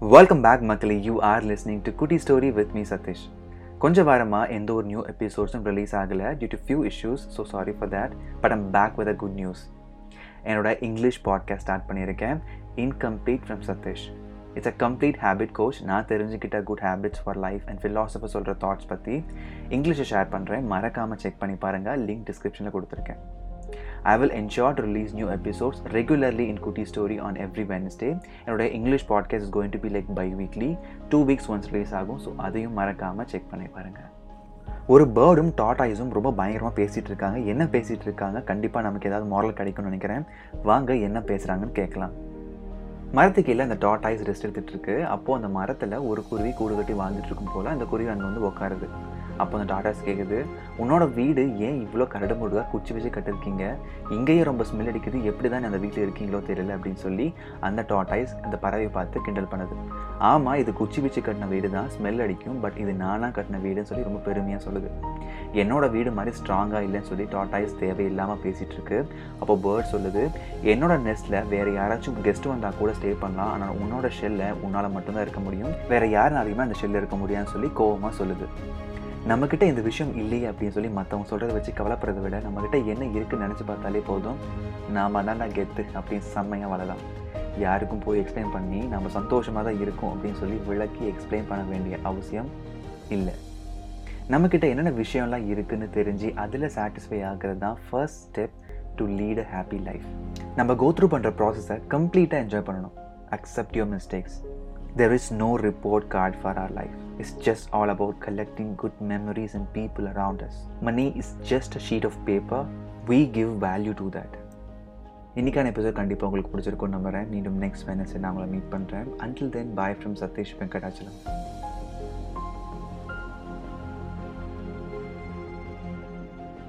Welcome back மக்களே. You are listening to Kutti story with me Sathish கொஞ்ச வாரமாக எந்த ஒரு நியூ எபிசோட்ஸும் ரிலீஸ் ஆகலை. Due to few issues so sorry for that but I'm back with a good news என்னோட English podcast start பண்ணியிருக்கேன். Incomplete from Sathish it's a complete habit coach நான் தெரிஞ்சுக்கிட்ட good habits for life and philosopher சொல்கிற thoughts பற்றி இங்கிலீஷை share பண்ணுறேன் மறக்காமல் check பண்ணி பாருங்கள் லிங்க் டிஸ்கிரிப்ஷனில் கொடுத்துருக்கேன். I will ensure to release new episodes regularly in Kutti story on every Wednesday. என்னோட English podcast is going to be like biweekly two weeks once release ஆகும் ஸோ அதையும் மறக்காமல் செக் பண்ணி பாருங்கள் ஒரு பேர்டும் டாட்டாய்ஸும் ரொம்ப பயங்கரமாக பேசிகிட்டு இருக்காங்க. என்ன பேசிகிட்டு இருக்காங்க? கண்டிப்பாக நமக்கு ஏதாவது மாரல் கிடைக்கும்னு நினைக்கிறேன். வாங்க என்ன பேசுகிறாங்கன்னு கேட்கலாம். மரத்துக்கு கீழே அந்த டாட்டாய்ஸ் ரெஸ்ட் எடுத்துகிட்டு இருக்கு. அப்போது அந்த மரத்தில் ஒரு குருவி கூடு கட்டி வாழ்ந்துட்டு இருக்கும் போல் அந்த குருவி அங்கே வந்து உட்காருது அப்போ அந்த டாட்டாஸ் கேட்குது உன்னோட வீடு ஏன் இவ்வளோ கரடு முடுகா குச்சி வச்சு கட்டிருக்கீங்க? இங்கேயே ரொம்ப ஸ்மெல் அடிக்குது. எப்படி தான் அந்த வீட்டில் இருக்கீங்களோ தெரியல அப்படின்னு சொல்லி அந்த டாட்டாய்ஸ் அந்த பறவை பார்த்து கிண்டல் பண்ணுது. ஆமாம் இது குச்சி வச்சு கட்டின வீடு தான் ஸ்மெல் அடிக்கும் பட் இது நானாக கட்டின வீடுன்னு சொல்லி ரொம்ப பெருமையாக சொல்லுது. என்னோட வீடு மாதிரி ஸ்ட்ராங்காக இல்லைன்னு சொல்லி டாட்டாய்ஸ் தேவையில்லாமல் பேசிகிட்டு இருக்கு. அப்போ பேர்ட் சொல்லுது என்னோட நெஸ்ட்டில் வேறு யாராச்சும் கெஸ்ட் வந்தால் கூட ஸ்டே பண்ணலாம். ஆனால் உன்னோட ஷெல்லில் உன்னால் மட்டும்தான் இருக்க முடியும். வேறு யாருனாலையுமே அந்த ஷெல்லில் இருக்க முடியாதுன்னு சொல்லி கோவமாக சொல்லுது. நம்மக்கிட்ட இந்த விஷயம் இல்லையே அப்படின்னு சொல்லி மற்றவங்க சொல்கிறத வச்சு கவலைப்படுறத விட நம்மக்கிட்ட என்ன இருக்குன்னு நினச்சி பார்த்தாலே போதும். நாம் தான் கெத்து அப்படின்னு செம்மையாக வளரலாம் யாருக்கும் போய் எக்ஸ்பிளைன் பண்ணி நம்ம சந்தோஷமாக தான் இருக்கும் அப்படின்னு சொல்லி விளக்கி எக்ஸ்பிளைன் பண்ண வேண்டிய அவசியம் இல்லை. நம்மக்கிட்ட என்னென்ன விஷயம்லாம் இருக்குன்னு தெரிஞ்சு அதில் சாட்டிஸ்ஃபை ஆகிறது தான் first step to lead a happy life நம்ம கோத்ரூ பண்ணுற ப்ராசஸை கம்ப்ளீட்டாக என்ஜாய் பண்ணணும். Accept your mistakes there is no report card for our life it's just all about collecting good memories and people around us money is just a sheet of paper we give value to that இன்னைக்கான episode கண்டிப்பாக உங்களுக்கு பிடிச்சிருக்கும் நம்புறேன் மீண்டும் next Wednesday நான் உங்களை meet பண்ணுறேன் until then bye from Satish Venkatachalam